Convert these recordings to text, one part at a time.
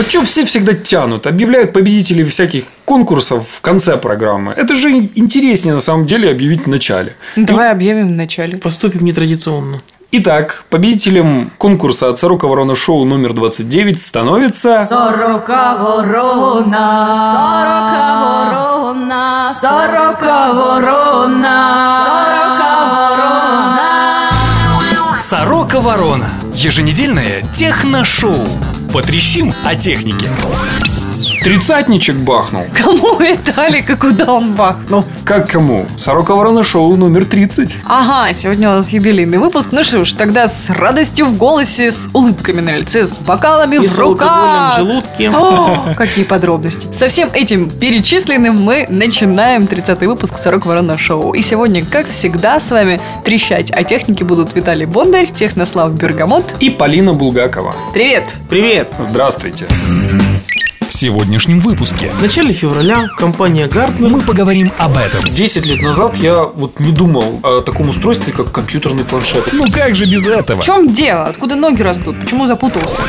Вот что все всегда тянут, объявляют победителей всяких конкурсов в конце программы. Это же интереснее на самом деле объявить в начале. Давай объявим в начале. Поступим нетрадиционно. Итак, победителем конкурса от Сорока Ворона Шоу номер 29 становится... Сорока ворона, сорока ворона, сорока ворона, сорока ворона. Сорока Ворона. Еженедельное техношоу. Потрещим о технике. Тридцатничек бахнул. Кому Виталик и куда он бахнул? Как кому? Сорока Ворона Шоу номер 30. Ага, сегодня у нас юбилейный выпуск. Ну что ж, тогда с радостью в голосе, с улыбками на лице, с бокалами И в с руках. в желудке. О, какие подробности. Со всем этим перечисленным мы начинаем 30-й выпуск «Сорок ворона шоу». И сегодня, как всегда, с вами трещать о технике будут Виталий Бондарь, Технослав Бергамот. И Полина Булгакова. Привет! Привет! Здравствуйте. В сегодняшнем выпуске В начале февраля компания Gartner мы поговорим об этом. 10 лет назад я вот не думал о таком устройстве, как компьютерный планшет. Ну как же без этого? В чем дело? Откуда ноги растут? Почему запутался?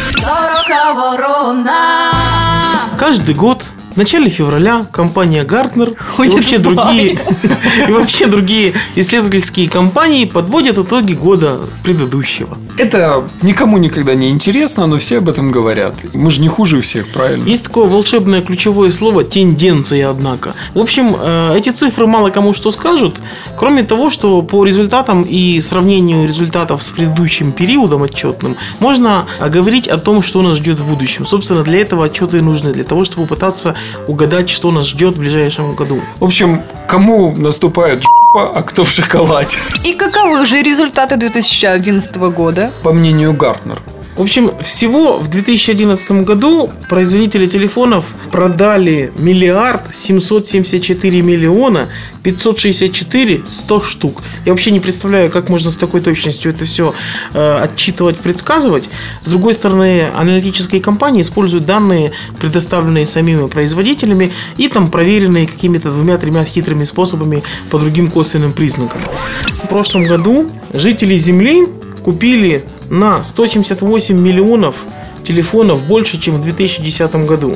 Каждый год в начале февраля компания и Ходит вообще, другие, и вообще другие исследовательские компании подводят итоги года предыдущего. Это никому никогда не интересно, но все об этом говорят. Мы же не хуже всех, правильно? Есть такое волшебное ключевое слово «тенденция», однако. В общем, э, эти цифры мало кому что скажут, кроме того, что по результатам и сравнению результатов с предыдущим периодом отчетным можно говорить о том, что нас ждет в будущем. Собственно, для этого отчеты и нужны, для того, чтобы пытаться угадать, что нас ждет в ближайшем году. В общем, кому наступает жопа, а кто в шоколаде? И каковы же результаты 2011 года? По мнению Гартнер. В общем, всего в 2011 году производители телефонов продали миллиард 774 миллиона 564 100 штук. Я вообще не представляю, как можно с такой точностью это все э, отчитывать, предсказывать. С другой стороны, аналитические компании используют данные, предоставленные самими производителями и там проверенные какими-то двумя-тремя хитрыми способами по другим косвенным признакам. В прошлом году жители Земли купили на 178 миллионов телефонов больше, чем в 2010 году.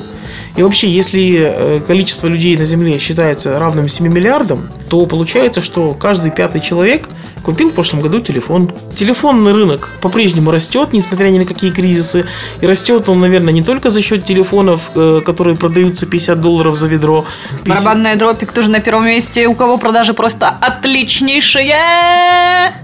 И вообще, если э, количество людей на Земле считается равным 7 миллиардам, то получается, что каждый пятый человек купил в прошлом году телефон. Телефонный рынок по-прежнему растет, несмотря ни на какие кризисы. И растет он, наверное, не только за счет телефонов, э, которые продаются 50 долларов за ведро. 50 Барабанная дробь, и кто же на первом месте? У кого продажи просто отличнейшие?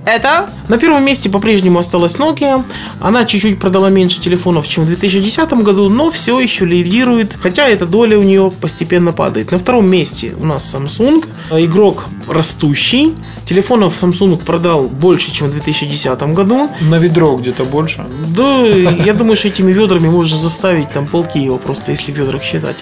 Это? На первом месте по-прежнему осталась Nokia. Она чуть-чуть продала меньше телефонов, чем в 2010 году, но все еще лидирует, хотя эта доля у нее постепенно падает. На втором месте у нас Samsung, игрок растущий. Телефонов Samsung продал больше, чем в 2010 году. На ведро где-то больше. Да, я думаю, что этими ведрами можно заставить там полки его просто, если в ведрах считать.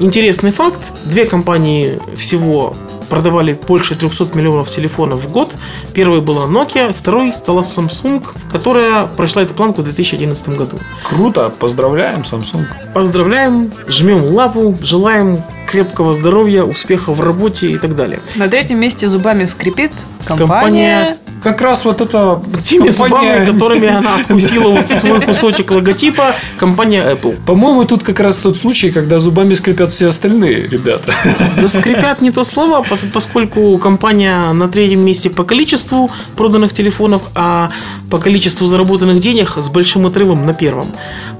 Интересный факт. Две компании всего продавали больше 300 миллионов телефонов в год. Первой была Nokia, второй стала Samsung, которая прошла эту планку в 2011 году. Круто, поздравляем, Samsung. Поздравляем, жмем лапу, желаем крепкого здоровья, успеха в работе и так далее. На третьем месте зубами скрипит компания... Компания- Как раз вот это Теми компания- зубами, которыми она откусила вот свой кусочек логотипа, компания Apple. По-моему, тут как раз тот случай, когда зубами скрипят все остальные ребята. Да скрипят не то слово, поскольку компания на третьем месте по количеству проданных телефонов, а по количеству заработанных денег с большим отрывом на первом.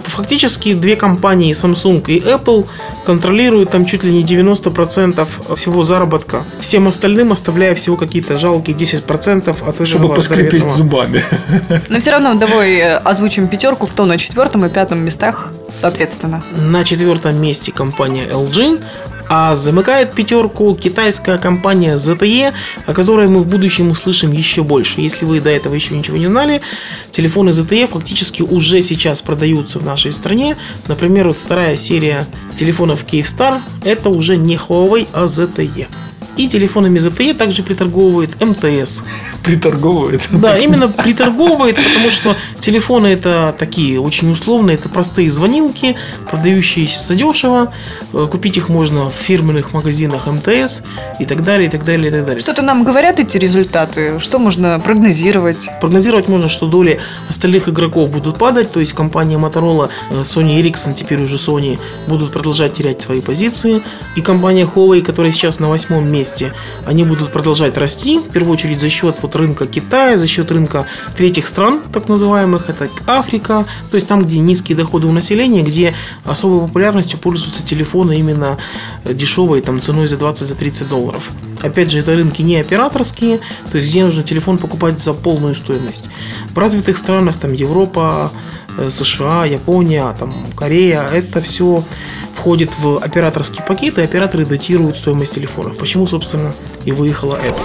Фактически две компании, Samsung и Apple, контролируют там чуть ли не 90% всего заработка. Всем остальным оставляя всего какие-то жалкие 10% от Чтобы поскрипеть заветного. зубами. Но все равно давай э, озвучим пятерку, кто на четвертом и пятом местах, соответственно. На четвертом месте компания LG, а замыкает пятерку китайская компания ZTE, о которой мы в будущем услышим еще больше. Если вы до этого еще ничего не знали, телефоны ZTE фактически уже сейчас продаются в нашей стране. Например, вот вторая серия телефонов Kyivstar это уже не Huawei, а ZTE. И телефонами ZTE также приторговывает МТС. Приторговывает. Да, именно приторговывает, потому что телефоны это такие очень условные, это простые звонилки, продающиеся дешево. Э, Купить их можно в фирменных магазинах МТС и так далее, и так далее, и так далее. Что-то нам говорят эти результаты? Что можно прогнозировать? Прогнозировать можно, что доли остальных игроков будут падать, то есть компания Motorola, э, Sony Ericsson, теперь уже Sony, будут продолжать терять свои позиции. И компания Huawei, которая сейчас на восьмом месте, они будут продолжать расти, в первую очередь за счет вот рынка Китая, за счет рынка третьих стран, так называемых, это Африка, то есть там, где низкие доходы у населения, где особой популярностью пользуются телефоны именно дешевой, там ценой за 20-30 долларов. Опять же, это рынки не операторские, то есть где нужно телефон покупать за полную стоимость. В развитых странах, там Европа, э, США, Япония, там Корея, это все входит в операторский пакет, и операторы датируют стоимость телефонов. Почему, собственно, и выехала Apple.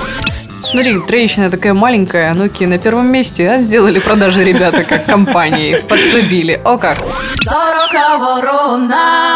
Смотри, трещина такая маленькая, а Nokia на первом месте, а сделали продажи ребята как компании, подсобили. О как! Сорока ворона.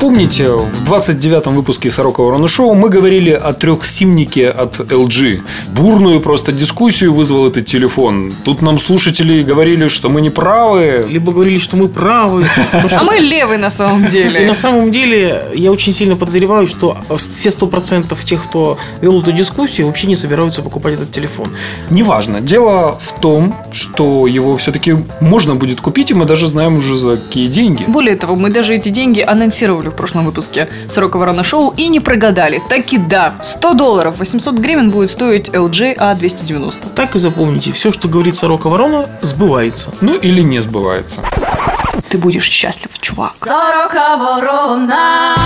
Помните, в 29-м выпуске Сорока Ворона Шоу мы говорили о трехсимнике от LG. Бурную просто дискуссию вызвал этот телефон. Тут нам слушатели говорили, что мы не правы. Либо говорили, что мы правы. А мы левый на самом И деле. на самом деле я очень сильно подозреваю, что все сто процентов тех, кто вел эту дискуссию, вообще не собираются покупать этот телефон. Неважно. Дело в том, что его все-таки можно будет купить, и мы даже знаем уже за какие деньги. Более того, мы даже эти деньги анонсировали в прошлом выпуске Сорока Ворона Шоу и не прогадали. Так и да, 100 долларов, 800 гривен будет стоить LG A290. Так и запомните, все, что говорит Сорока Ворона, сбывается. Ну или не сбывается. Ты будешь счастлив, чувак. Сорока ворона.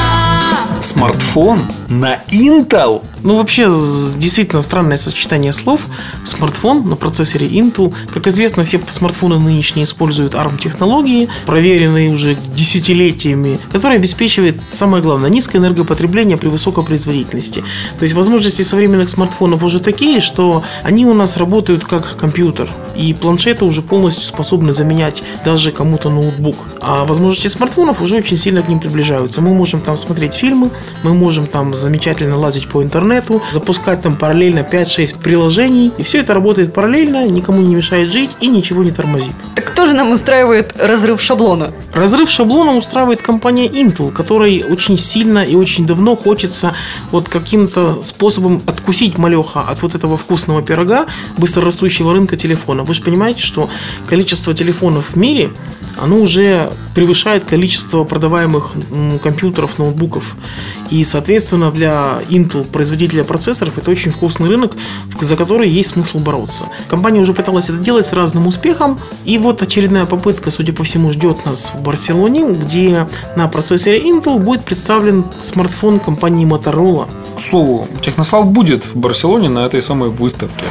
Смартфон на Intel. Ну, вообще, действительно странное сочетание слов. Смартфон на процессоре Intel. Как известно, все смартфоны нынешние используют ARM-технологии, проверенные уже десятилетиями, которые обеспечивают, самое главное, низкое энергопотребление при высокой производительности. То есть возможности современных смартфонов уже такие, что они у нас работают как компьютер. И планшеты уже полностью способны заменять даже кому-то ноутбук. А возможности смартфонов уже очень сильно к ним приближаются. Мы можем там смотреть фильмы, мы можем там замечательно лазить по интернету, запускать там параллельно 5-6 приложений. И все это работает параллельно, никому не мешает жить и ничего не тормозит. Так кто же нам устраивает разрыв шаблона? Разрыв шаблона устраивает компания Intel, которой очень сильно и очень давно хочется вот каким-то способом откусить малеха от вот этого вкусного пирога быстрорастущего рынка телефона. Вы же понимаете, что количество телефонов в мире, оно уже превышает количество продаваемых компьютеров, ноутбуков. И, соответственно, для Intel, производителя процессоров, это очень вкусный рынок, за который есть смысл бороться. Компания уже пыталась это делать с разным успехом, и вот очередная попытка, судя по всему, ждет нас в Барселоне, где на процессоре Intel будет представлен смартфон компании Motorola. К слову, Технослав будет в Барселоне на этой самой выставке.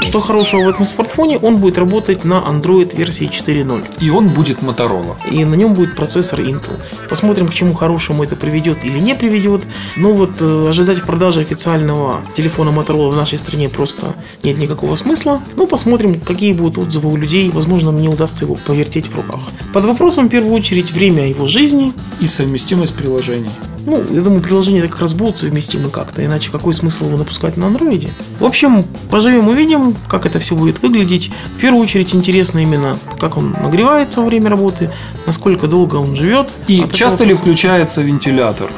Что хорошего в этом смартфоне, он будет работать на Android версии 4.0. И он будет Motorola. и на нем будет процессор Intel. Посмотрим, к чему хорошему это приведет или не приведет. Но вот э, ожидать в продаже официального телефона Motorola в нашей стране просто нет никакого смысла. Ну, посмотрим, какие будут отзывы у людей. Возможно, мне удастся его повертеть в руках. Под вопросом, в первую очередь, время его жизни. И совместимость приложений. Ну, я думаю, приложения как раз будут совместимы как-то, иначе какой смысл его напускать на андроиде? В общем, поживем увидим, как это все будет выглядеть. В первую очередь интересно именно, как он нагревается во время работы, насколько долго он живет. И часто ли включается вентилятор?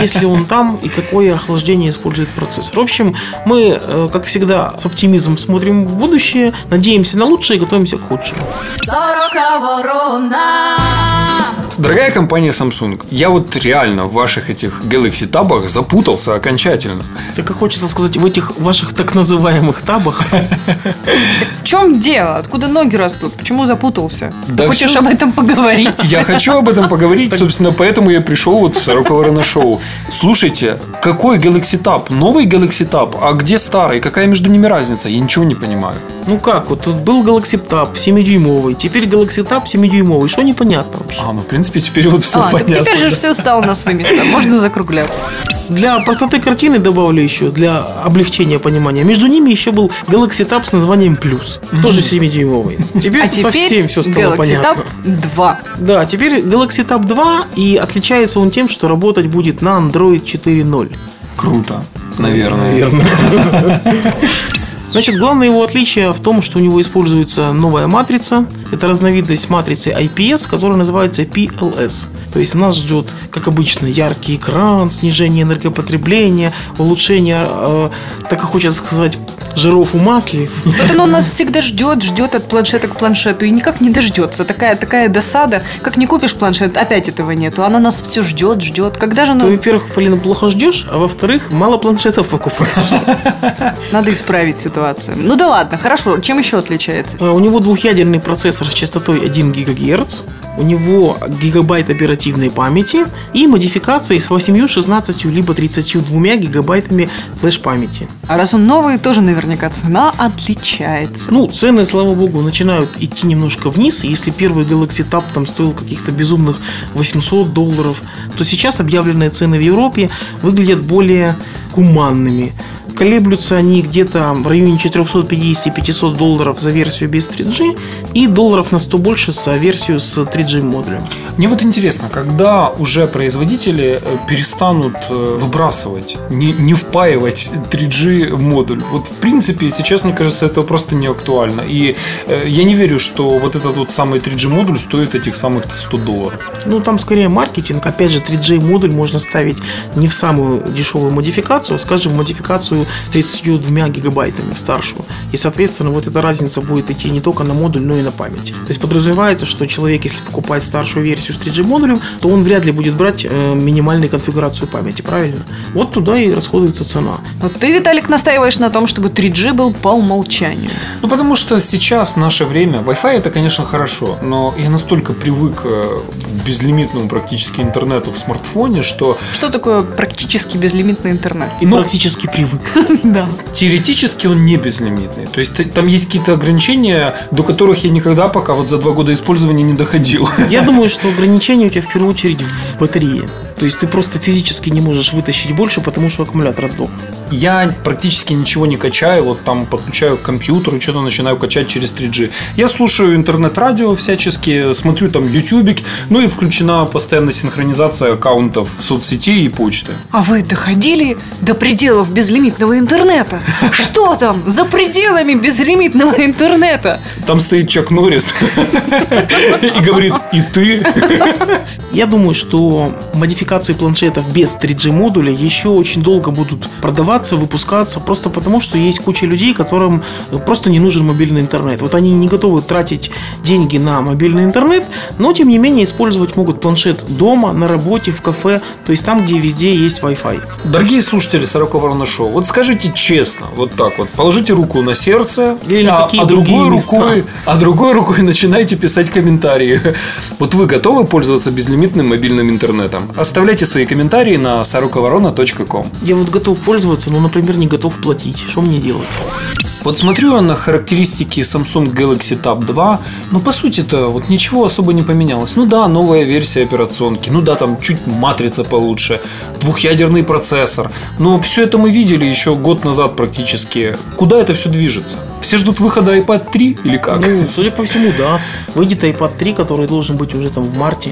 Есть ли он там и какое охлаждение использует процессор. В общем, мы, э, как всегда, с оптимизмом смотрим в будущее, надеемся на лучшее и готовимся к худшему. Сорока ворона. Дорогая компания Samsung, я вот реально в ваших этих Galaxy табах запутался окончательно. Так и хочется сказать, в этих ваших так называемых табах В чем дело? Откуда ноги растут? Почему запутался? Да Хочешь об этом поговорить? Я хочу об этом поговорить, собственно, поэтому я пришел вот в Сорока Ворона Шоу. Слушайте, какой Galaxy Tab? Новый Galaxy Tab? А где старый? Какая между ними разница? Я ничего не понимаю. Ну как, вот тут был Galaxy Tab 7-дюймовый, теперь Galaxy Tab 7-дюймовый. Что непонятно вообще? А, ну, в принципе, теперь вот все А, так понятно. теперь же все стало на свои места. Можно закругляться. Для простоты картины добавлю еще, для облегчения понимания. Между ними еще был Galaxy Tab с названием Плюс. Тоже 7-дюймовый. Теперь А теперь совсем все стало Galaxy понятно. Tab 2. Да, теперь Galaxy Tab 2 и отличается он тем, что работать будет на Android 4.0. Круто. Наверное. Значит, главное его отличие в том, что у него используется новая матрица. Это разновидность матрицы IPS, которая называется PLS. То есть нас ждет, как обычно, яркий экран, снижение энергопотребления, улучшение, э, так и хочется сказать, жиров у масле. Вот оно нас всегда ждет, ждет от планшета к планшету и никак не дождется. Такая, такая досада. Как не купишь планшет, опять этого нету. Оно нас все ждет, ждет. Когда же Ты, оно... во-первых, Полина, плохо ждешь, а во-вторых, мало планшетов покупаешь. Надо исправить ситуацию. Ну да ладно, хорошо. Чем еще отличается? Э, У него двухъядерный процессор с частотой 1 ГГц, у него гигабайт оперативной памяти и модификации с 8, 16, либо 32 гигабайтами флеш-памяти. А раз он новый, тоже наверняка цена отличается. Ну, цены, слава богу, начинают идти немножко вниз. Если первый Galaxy Tab там стоил каких-то безумных 800 долларов, то сейчас объявленные цены в Европе выглядят более гуманными. Колеблются они где-то в районе 450-500 долларов за версию без 3G и долларов на 100 больше за версию с 3G модулем. Мне вот интересно, когда уже производители э, перестанут э, выбрасывать, не, не впаивать 3G модуль. Вот в принципе сейчас, мне кажется, это просто не актуально. И э, я не верю, что вот этот вот самый 3G модуль стоит этих самых 100 долларов. Ну, там скорее маркетинг. Опять же, 3G модуль можно ставить не в самую дешевую модификацию, а, скажем, модификацию с 32 гигабайтами в старшую. И, соответственно, вот эта разница будет идти не только на модуль, но и на память. То есть подразумевается, что человек, если покупает старшую версию с 3G модулем, то он вряд ли будет брать э, минимальную конфигурацию памяти, правильно? Вот туда и расходуется цена. Вот ты, Виталик, настаиваешь на том, чтобы 3G был по умолчанию. Ну, потому что сейчас, в наше время, Wi-Fi это, конечно, хорошо, но я настолько привык э, к безлимитному практически интернету в смартфоне, что Что такое практически безлимитный интернет? И Ну, практически привык. Да. теоретически он не безлимитный. То есть там есть какие-то ограничения, до которых я никогда пока вот за два года использования не доходил. Я думаю, что ограничение у тебя в первую очередь в батарее. То есть ты просто физически не можешь вытащить больше, потому что аккумулятор сдох. Я практически ничего не качаю, вот там подключаю к компьютеру, что-то начинаю качать через 3G. Я слушаю интернет-радио всячески, смотрю там ютубик, ну и включена постоянно синхронизация аккаунтов соцсетей и почты. А вы доходили до пределов безлимитного интернета? Что там за пределами безлимитного интернета? Там стоит Чак Норрис и говорит, и ты? Я думаю, что модификации планшетов без 3G модуля еще очень долго будут продаваться, выпускаться, просто потому что есть куча людей, которым просто не нужен мобильный интернет. Вот они не готовы тратить деньги на мобильный интернет, но тем не менее использовать могут планшет дома, на работе, в кафе, то есть там, где везде есть Wi-Fi. Дорогие слушатели Сорока Ворона Шоу, вот скажите честно, вот так вот, положите руку на сердце, Или а, а другой рукой, а другой рукой начинайте писать комментарии. Вот вы готовы пользоваться безлимитным мобильным интернетом? Оставляйте свои комментарии на сороковорона.ком. Я вот готов пользоваться, но, например, не готов платить. Что мне делать? Вот смотрю я на характеристики Samsung Galaxy Tab 2, ну по сути-то вот ничего особо не поменялось. Ну да, новая версия операционки, ну да, там чуть матрица получше, двухъядерный процессор. Но все это мы видели еще год назад практически. Куда это все движется? Все ждут выхода iPad 3 или как? Ну, судя по всему, да. Выйдет iPad 3, который должен быть уже там в марте.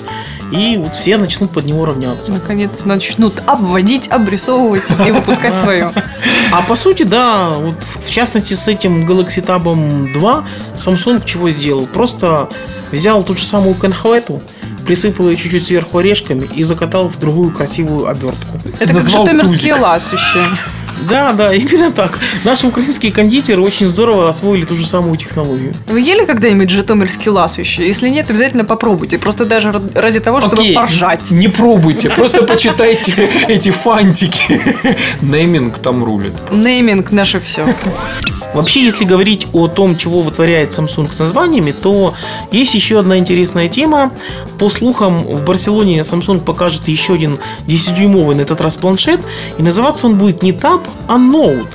И вот все начнут под него равняться. Наконец начнут обводить, обрисовывать и выпускать свое. А по сути, да, вот в частности с этим Galaxy Tab 2 Samsung чего сделал? Просто взял ту же самую конхвету, присыпал ее чуть-чуть сверху орешками и закатал в другую красивую обертку. Это как Назвал житомирские тузик. ласощи. Да, да, именно так. Наши украинские кондитеры очень здорово освоили ту же самую технологию. Вы ели когда-нибудь житомирский ласощи? Если нет, обязательно попробуйте. Просто даже ради того, чтобы Окей, поржать. Не пробуйте, просто почитайте эти фантики. Нейминг там рулит. Нейминг наше все. Вообще, если говорить о том, чего вытворяет Samsung с названиями, то есть еще одна интересная тема. По слухам, в Барселоне Samsung покажет еще один 10-дюймовый на этот раз планшет, и называться он будет не Tab, а.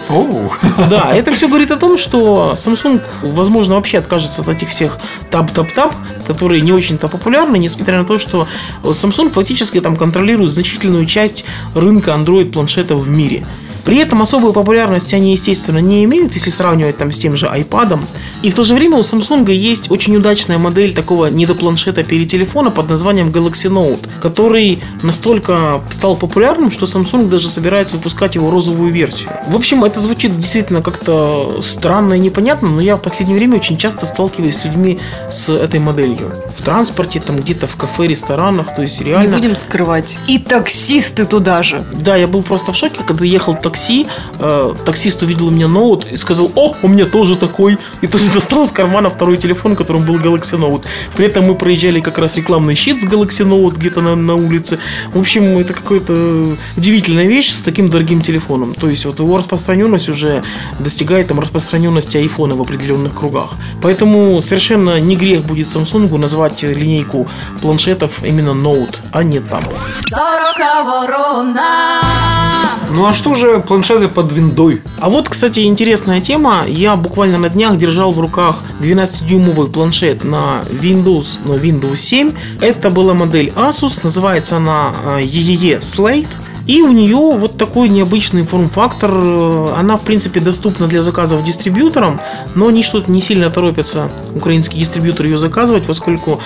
Оу. Да, это все говорит о том, что Samsung, возможно, вообще откажется от этих всех Tab-Tab-Tab, которые не очень-то популярны, несмотря на то, что Samsung фактически там контролирует значительную часть рынка Android планшетов в мире. При этом особой популярности они, естественно, не имеют, если сравнивать там с тем же iPad. И в то же время у Samsung есть очень удачная модель такого недопланшета перед телефона под названием Galaxy Note, который настолько стал популярным, что Samsung даже собирается выпускать его розовую версию. В общем, это звучит действительно как-то странно и непонятно, но я в последнее время очень часто сталкиваюсь с людьми с этой моделью. В транспорте, там где-то в кафе, ресторанах, то есть Не реально... будем скрывать. И таксисты туда же. Да, я был просто в шоке, когда ехал в такси, э, таксист увидел у меня ноут и сказал, о, у меня тоже такой. И тут же достал из кармана второй телефон, которым был Galaxy Note. При этом мы проезжали как раз рекламный щит с Galaxy Note где-то на, на улице. В общем, это какая-то удивительная вещь с таким дорогим телефоном. То есть вот его распространенность уже достигает там распространенности айфона в определенных кругах. Поэтому совершенно не грех будет Samsung назвать линейку планшетов именно Note, а не там. Ну а что же планшеты под виндой? А вот, кстати, интересная тема. Я буквально на днях держал в руках 12-дюймовый планшет на Windows, но Windows 7. Это была модель Asus, называется она э, EEE Slate. И у нее вот такой необычный форм-фактор. Э, Она, в принципе, доступна для заказов дистрибьюторам, но они что-то не сильно торопятся, украинский дистрибьютор, ее заказывать, поскольку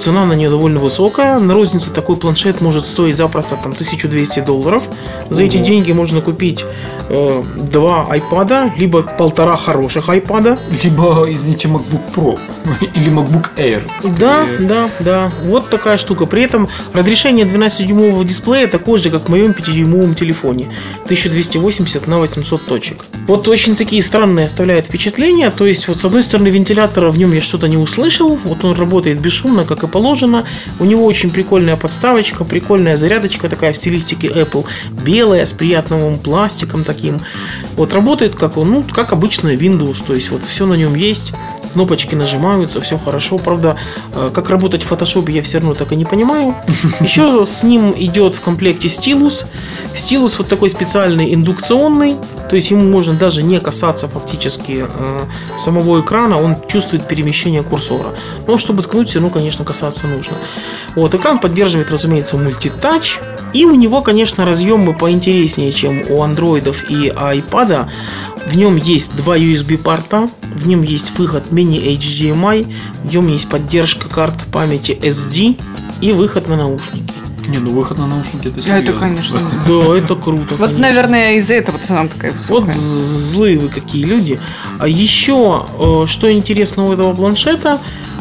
цена на нее довольно высокая. На рознице такой планшет может стоить запросто там, 1200 долларов. За эти деньги можно купить э, два iPad, либо полтора хороших iPad. Либо, извините, MacBook Pro или MacBook Air. Да, скорее. да, да. Вот такая штука. При этом разрешение 12-дюймового дисплея такое же, как в моем 5-дюймовом телефоне. 1280 на 800 точек. Вот очень такие странные оставляет впечатления. То есть, вот с одной стороны, вентилятора в нем я что-то не услышал. Вот он работает бесшумно, как и положено. У него очень прикольная подставочка, прикольная зарядочка такая в стилистике Apple. Белая, с приятным пластиком таким. Вот работает как он, ну, как обычно Windows. То есть, вот все на нем есть кнопочки нажимаются, все хорошо. Правда, э, как работать в фотошопе я все равно так и не понимаю. Еще с ним идет в комплекте стилус. Стилус вот такой специальный индукционный, то есть ему можно даже не касаться фактически э, самого экрана, он чувствует перемещение курсора. Но чтобы ткнуть, все равно, конечно, касаться нужно. Вот, экран поддерживает, разумеется, мультитач. И у него, конечно, разъемы поинтереснее, чем у андроидов и iPad. В нем есть два USB порта, в нем есть выход мини-HDMI, в нем есть поддержка карт памяти SD и выход на наушники. Не, ну выход на наушники это Это, серьезно. конечно. Да, это круто. Вот, конечно. наверное, из-за этого цена такая Вот высокая. з- злые вы какие люди. А еще, э, что интересно у этого планшета,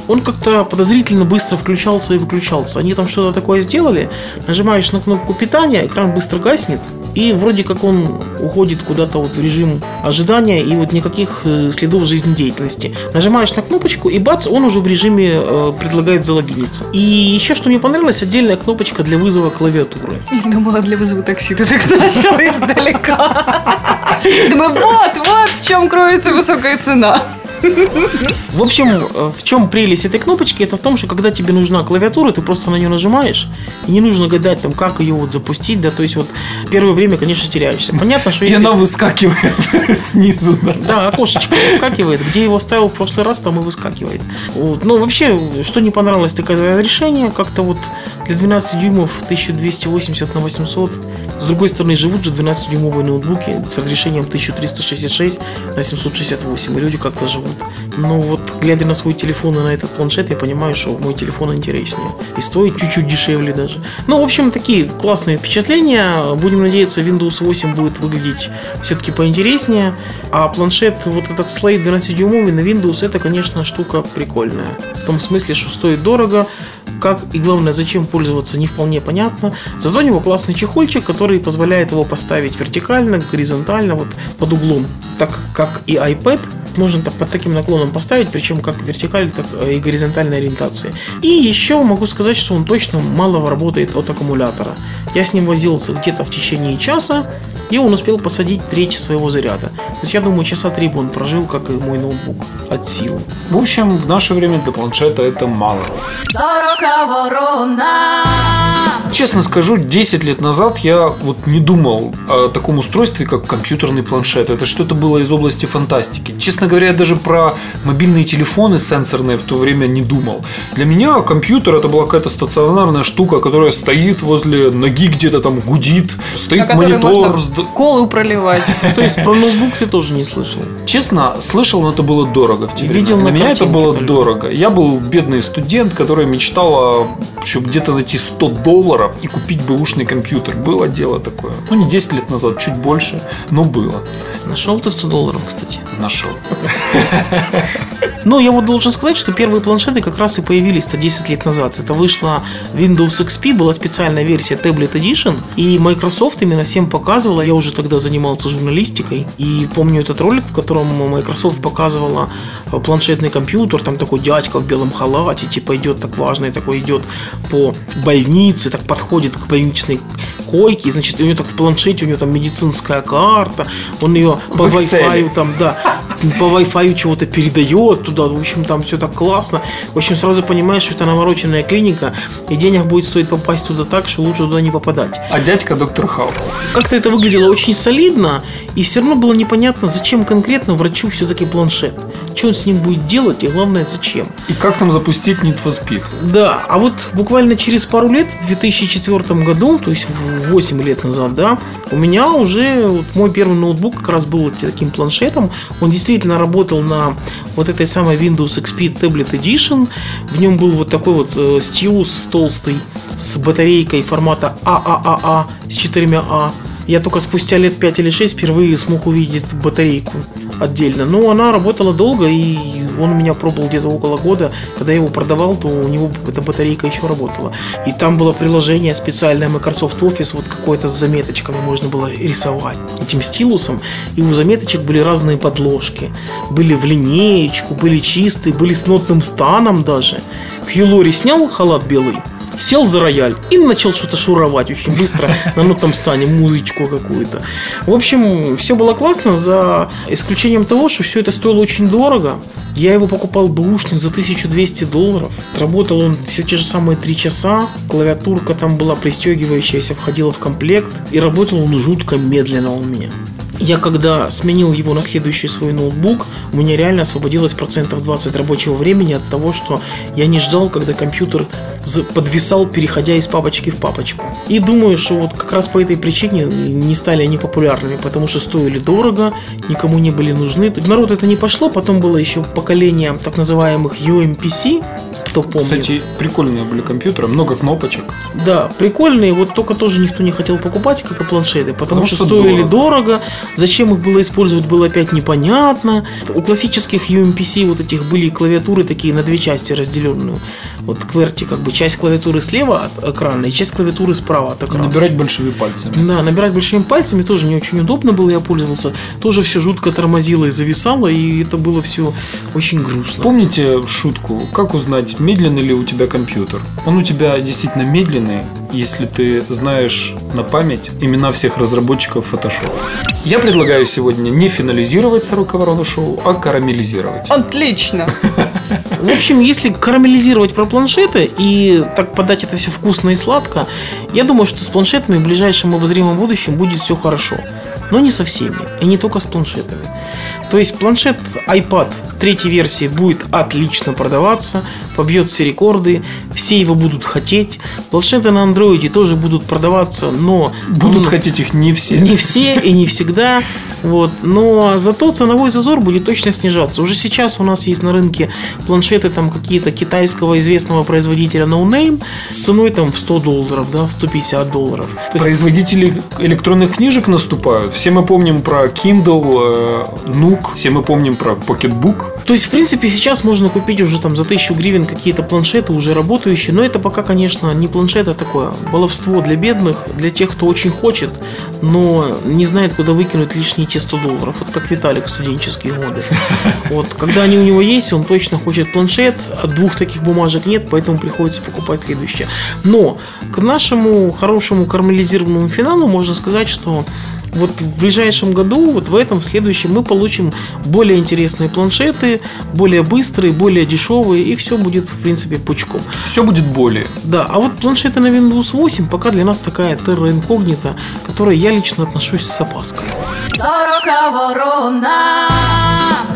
он как-то подозрительно быстро включался и выключался. Они там что-то такое сделали, нажимаешь на кнопку питания, экран быстро гаснет, и вроде как он уходит куда-то вот в режим ожидания, и вот никаких э, следов жизнедеятельности. Нажимаешь на кнопочку, и бац, он уже в режиме э, предлагает залогиниться. И еще что мне понравилось, отдельная кнопочка для вызова клавиатуры. Думала, для вызова такси ты так начал издалека. Думаю, вот, вот в чем кроется высокая цена. В общем, в чем прелесть этой кнопочки, это в том, что когда тебе нужна клавиатура, ты просто на нее нажимаешь, и не нужно гадать, там, как ее вот запустить, да, то есть вот первое время, конечно, теряешься. Понятно, что И если... она выскакивает снизу. да. Да, окошечко выскакивает. Где его ставил в прошлый раз, там и выскакивает. Вот. Ну, вообще, что не понравилось, так это решение. Как-то вот для 12 дюймов 1280 на 800. С другой стороны, живут же 12-дюймовые ноутбуки с разрешением 1366 на 768. И люди как-то живут. Но вот, глядя на свой телефон и на этот планшет, я понимаю, что мой телефон интереснее. И стоит чуть-чуть дешевле даже. Ну, в общем, такие классные впечатления. Будем надеяться, Windows 8 будет выглядеть все-таки поинтереснее. А планшет, вот этот слайд 12-дюймовый на Windows, это, конечно, штука прикольная. В том смысле, что стоит дорого, как и главное, зачем пользоваться, не вполне понятно. Зато у него классный чехольчик, который позволяет его поставить вертикально, горизонтально, вот под углом. Так как и iPad, можно так, под таким наклоном поставить, причем как вертикальной, так и горизонтальной ориентации. И еще могу сказать, что он точно мало работает от аккумулятора. Я с ним возился где-то в течение часа, и он успел посадить треть своего заряда. То есть я думаю, часа три бы он прожил, как и мой ноутбук, от силы. В общем, в наше время для планшета это мало. Честно скажу, 10 лет назад я вот не думал о таком устройстве, как компьютерный планшет. Это что-то было из области фантастики. Честно говоря, я даже про мобильные телефоны сенсорные в то время не думал. Для меня компьютер это была какая-то стационарная штука, которая стоит возле ноги где-то там гудит, стоит монитор. можно с колу проливать. То есть про ноутбук ты тоже не слышал. Честно, слышал, но это было дорого в те видел Для на меня это было только. дорого. Я был бедный студент, который мечтал, чтобы где-то найти 100 долларов и купить бэушный компьютер. Было дело такое. Ну, не 10 лет назад, чуть больше, но было. Нашел ты 100 долларов, кстати. Нашел. Но я вот должен сказать, что первые планшеты как раз и появились-то 10 лет назад. Это вышла Windows XP, была специальная версия Tablet Edition, и Microsoft именно всем показывала, я уже тогда занимался журналистикой, и помню этот ролик, в котором Microsoft показывала э, планшетный компьютер, там такой дядька в белом халате, типа идет так важный, такой идет по больнице, так подходит к больничной койке, и, значит, у него так в планшете, у него там медицинская карта, он ее по. Wi-Fi там, да, по Wi-Fi чего-то передает туда, в общем, там все так классно. В общем, сразу понимаешь, что это навороченная клиника, и денег будет стоить попасть туда так, что лучше туда не попадать. А дядька доктор Хаус. Как-то это выглядело очень солидно, и все равно было непонятно, зачем конкретно врачу все-таки планшет. Что он с ним будет делать, и главное, зачем. И как там запустить Need for Speed? Да, а вот буквально через пару лет, в 2004 году, то есть в 8 лет назад, да, у меня уже вот мой первый ноутбук как раз был таким планшетом. Он действительно работал на вот этой самой Windows XP Tablet Edition. В нем был вот такой вот э, стилус толстый с батарейкой формата АААА с четырьмя А. Я только спустя лет 5 или 6 впервые смог увидеть батарейку отдельно. Но она работала долго, и он у меня пробовал где-то около года. Когда я его продавал, то у него эта батарейка еще работала. И там было приложение специальное Microsoft Office, вот какое-то с заметочками можно было рисовать этим стилусом. И у заметочек были разные подложки. Были в линеечку, были чистые, были с нотным станом даже. Хью Лори снял халат белый, сел за рояль и начал что-то шуровать очень быстро на нотном стане, музычку какую-то. В общем, все было классно, за исключением того, что все это стоило очень дорого. Я его покупал бэушный за 1200 долларов. Работал он все те же самые 3 часа. Клавиатурка там была пристегивающаяся, входила в комплект. И работал он жутко медленно у меня. Я когда сменил его на следующий свой ноутбук, у меня реально освободилось процентов 20 рабочего времени от того, что я не ждал, когда компьютер подвисал, переходя из папочки в папочку. И думаю, что вот как раз по этой причине не стали они популярными, потому что стоили дорого, никому не были нужны. Народ это не пошло, потом было еще поколение так называемых UMPC, кто помнит. Кстати, прикольные были компьютеры, много кнопочек. Да, прикольные, вот только тоже никто не хотел покупать, как и планшеты, потому, Потому что, что стоили дорого. дорого, зачем их было использовать, было опять непонятно. У классических UMPC вот этих были клавиатуры такие на две части разделенные. Вот кверти, как бы часть клавиатуры слева от экрана и часть клавиатуры справа от экрана. Набирать большими пальцами. Да, набирать большими пальцами тоже не очень удобно было, я пользовался. Тоже все жутко тормозило и зависало, и это было все очень грустно. Помните шутку, как узнать, медленный ли у тебя компьютер? Он у тебя действительно медленный, если ты знаешь на память имена всех разработчиков Photoshop. Я предлагаю сегодня не финализировать «Сорока ворона шоу», а карамелизировать. Отлично. В общем, если карамелизировать про планшеты и так подать это все вкусно и сладко, я думаю, что с планшетами в ближайшем обозримом будущем будет все хорошо. Но не со всеми, и не только с планшетами. То есть планшет iPad третьей версии будет отлично продаваться, побьет все рекорды, все его будут хотеть. Планшеты на андроиде тоже будут продаваться, но Будут м, хотеть их не все. не все и не всегда. Вот. Но зато ценовой зазор будет точно снижаться. Уже сейчас у нас есть на рынке планшеты там какие-то китайского известного производителя No Name с ценой там в 100 долларов, да, в 150 долларов. То есть Производители электронных книжек наступают. Все мы помним про Kindle, э, Nook, все мы помним про Pocketbook. То есть, в принципе, сейчас можно купить уже там за 1000 гривен какие-то планшеты уже работающие, но это пока, конечно, не планшет, а такое баловство для бедных, для тех, кто очень хочет, но не знает, куда выкинуть лишние те 100 долларов. Вот как Виталик в студенческие годы. Вот, когда они у него есть, он точно хочет планшет, а двух таких бумажек нет, поэтому приходится покупать следующее. Но к нашему хорошему карамелизированному финалу можно сказать, что вот в ближайшем году, вот в этом, в следующем, мы получим более интересные планшеты, более быстрые, более дешевые, и все будет, в принципе, пучком. Все будет более. Да, а вот планшеты на Windows 8 пока для нас такая терра инкогнита, к которой я лично отношусь с опаской.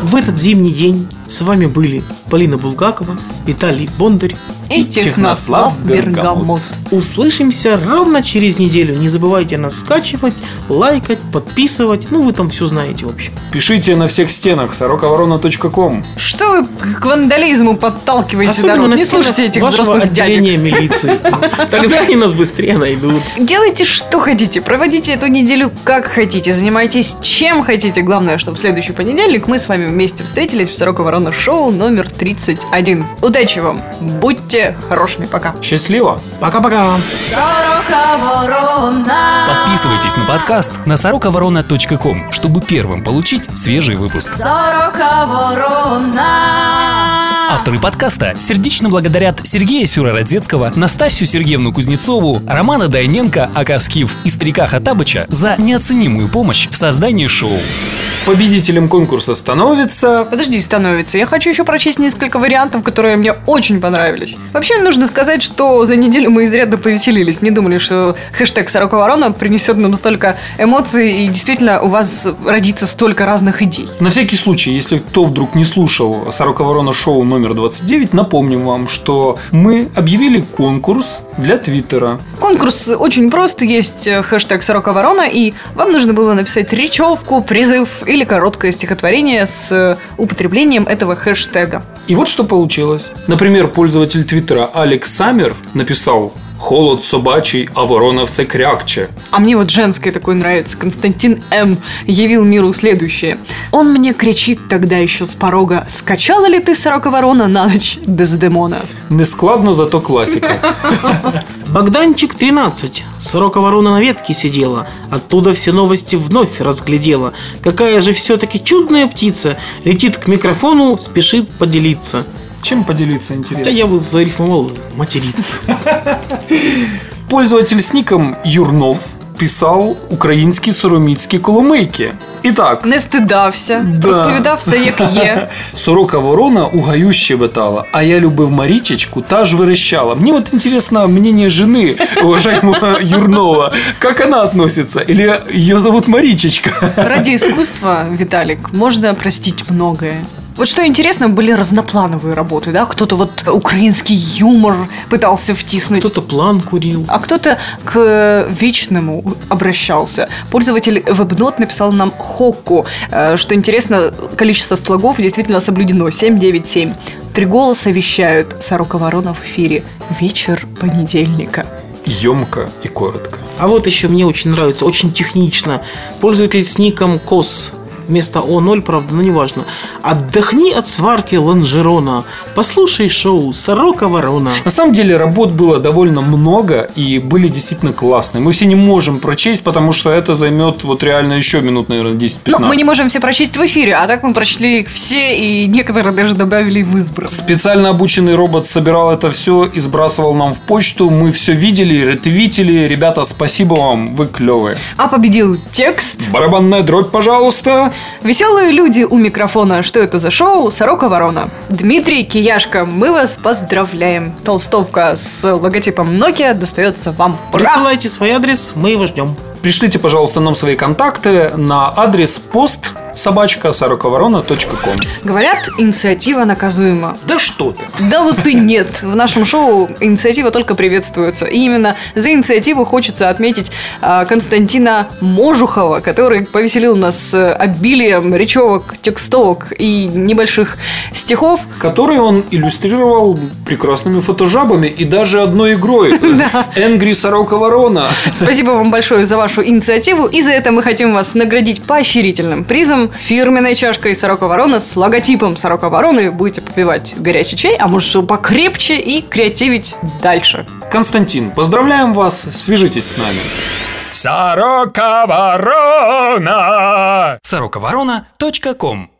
В этот зимний день с вами были Полина Булгакова, Виталий Бондарь. И Технослав Бергамот. Услышимся ровно через неделю. Не забывайте нас скачивать, лайкать, подписывать. Ну, вы там все знаете, в общем. Пишите на всех стенах сороковорона.ком. Что вы к вандализму подталкиваете Особенно народ? на Не слушайте этих взрослых дядек. отделения милиции. Тогда они нас быстрее найдут. Делайте, что хотите, проводите эту неделю как хотите, занимайтесь чем хотите. Главное, чтобы в следующий понедельник мы с вами вместе встретились в Сорока Ворона Шоу номер 31. Удачи вам! Будьте хорошими, пока! Счастливо! Пока-пока. Подписывайтесь на подкаст на сороковорона.ком, чтобы первым получить свежий выпуск. Авторы подкаста сердечно благодарят Сергея Сюрородецкого, Настасью Сергеевну Кузнецову, Романа Дайненко, Акаскив и Старика Хатабыча за неоценимую помощь в создании шоу. Победителем конкурса становится... Подожди, становится. Я хочу еще прочесть несколько вариантов, которые мне очень понравились. Вообще, нужно сказать, что за неделю мы изрядно повеселились. Не думали, что хэштег «Сорока ворона» принесет нам столько эмоций, и действительно у вас родится столько разных идей. На всякий случай, если кто вдруг не слушал «Сорока ворона» шоу номер 29, напомним вам, что мы объявили конкурс для Твиттера. Конкурс очень прост, есть э, хэштег «Сорока ворона», и вам нужно было написать речевку, призыв или короткое стихотворение с э, употреблением этого хэштега. И вот что получилось. Например, пользователь Твиттера Алекс Саммер написал «Холод собачий, а ворона все крякче». А мне вот женское такое нравится. Константин М. явил миру следующее. Он мне кричит тогда еще с порога «Скачала ли ты, сорока ворона, на ночь Дездемона?» Нескладно, зато классика. Богданчик 13. Сорока ворона на ветке сидела. Оттуда все новости вновь разглядела. Какая же все-таки чудная птица. Летит к микрофону, спешит поделиться. Чем поделиться Да интересно? я вот зарифмовал материться. Пользователь с ником Юрнов писал українські сороміцькі коломийки. І так, Не стидався, Да. розповідався, як є. Сорока ворона у гаю щебетала, а я любив Марічечку, та ж верещала. Мне вот интересно мнение жены, уважаемого Юрнова. Как она относится? Или ее зовут Маричечка? Ради искусства, Виталик, можно простить многое. Вот что интересно, были разноплановые работы, да? Кто-то вот украинский юмор пытался втиснуть. Кто-то план курил. А кто-то к вечному обращался. Пользователь Webnot написал нам Хокку. Э, Что интересно, количество слогов действительно соблюдено. 797. Три голоса вещают. Сорока ворона в эфире. Вечер понедельника. Емко и коротко. А вот еще мне очень нравится, очень технично. Пользователь с ником Кос. Вместо О0, правда, но неважно. Отдохни от сварки лонжерона. Послушай шоу «Сорока ворона». На самом деле работ было довольно много и были действительно классные. Мы все не можем прочесть, потому что это займет вот реально еще минут, наверное, 10-15. Ну, мы не можем все прочесть в эфире, а так мы прочли их все, и некоторые даже добавили в избранные. Специально обученный робот собирал это все и сбрасывал нам в почту. Мы все видели, ретвитили. Ребята, спасибо вам, вы клевые. А победил текст. Барабанная дробь, пожалуйста. Веселые люди у микрофона. Что это за шоу? Сорока Ворона. Дмитрий Кияшка, мы вас поздравляем. Толстовка с логотипом Nokia достается вам. Ура! Присылайте свой адрес, мы его ждем. Пришлите, пожалуйста, нам свои контакты на адрес пост собачка сороковорона.ком. Говорят, инициатива наказуема. Да что ты. Да вот и нет. В нашем шоу инициатива только приветствуется. И именно за инициативу хочется отметить а, Константина Можухова, который повеселил нас э, обилием речевок, текстовок и небольших стихов. Который он иллюстрировал прекрасными фотожабами и даже одной игрой. Энгри Сорока Ворона. Спасибо вам большое за вашу инициативу. И за это мы хотим вас наградить поощрительным призом фирменной чашкой Сорока Ворона с логотипом Сорока Вороны. Будете попивать горячий чай, а может что покрепче и креативить дальше. Константин, поздравляем вас. Свяжитесь с нами. Сорока ворона! Сороковорона.ком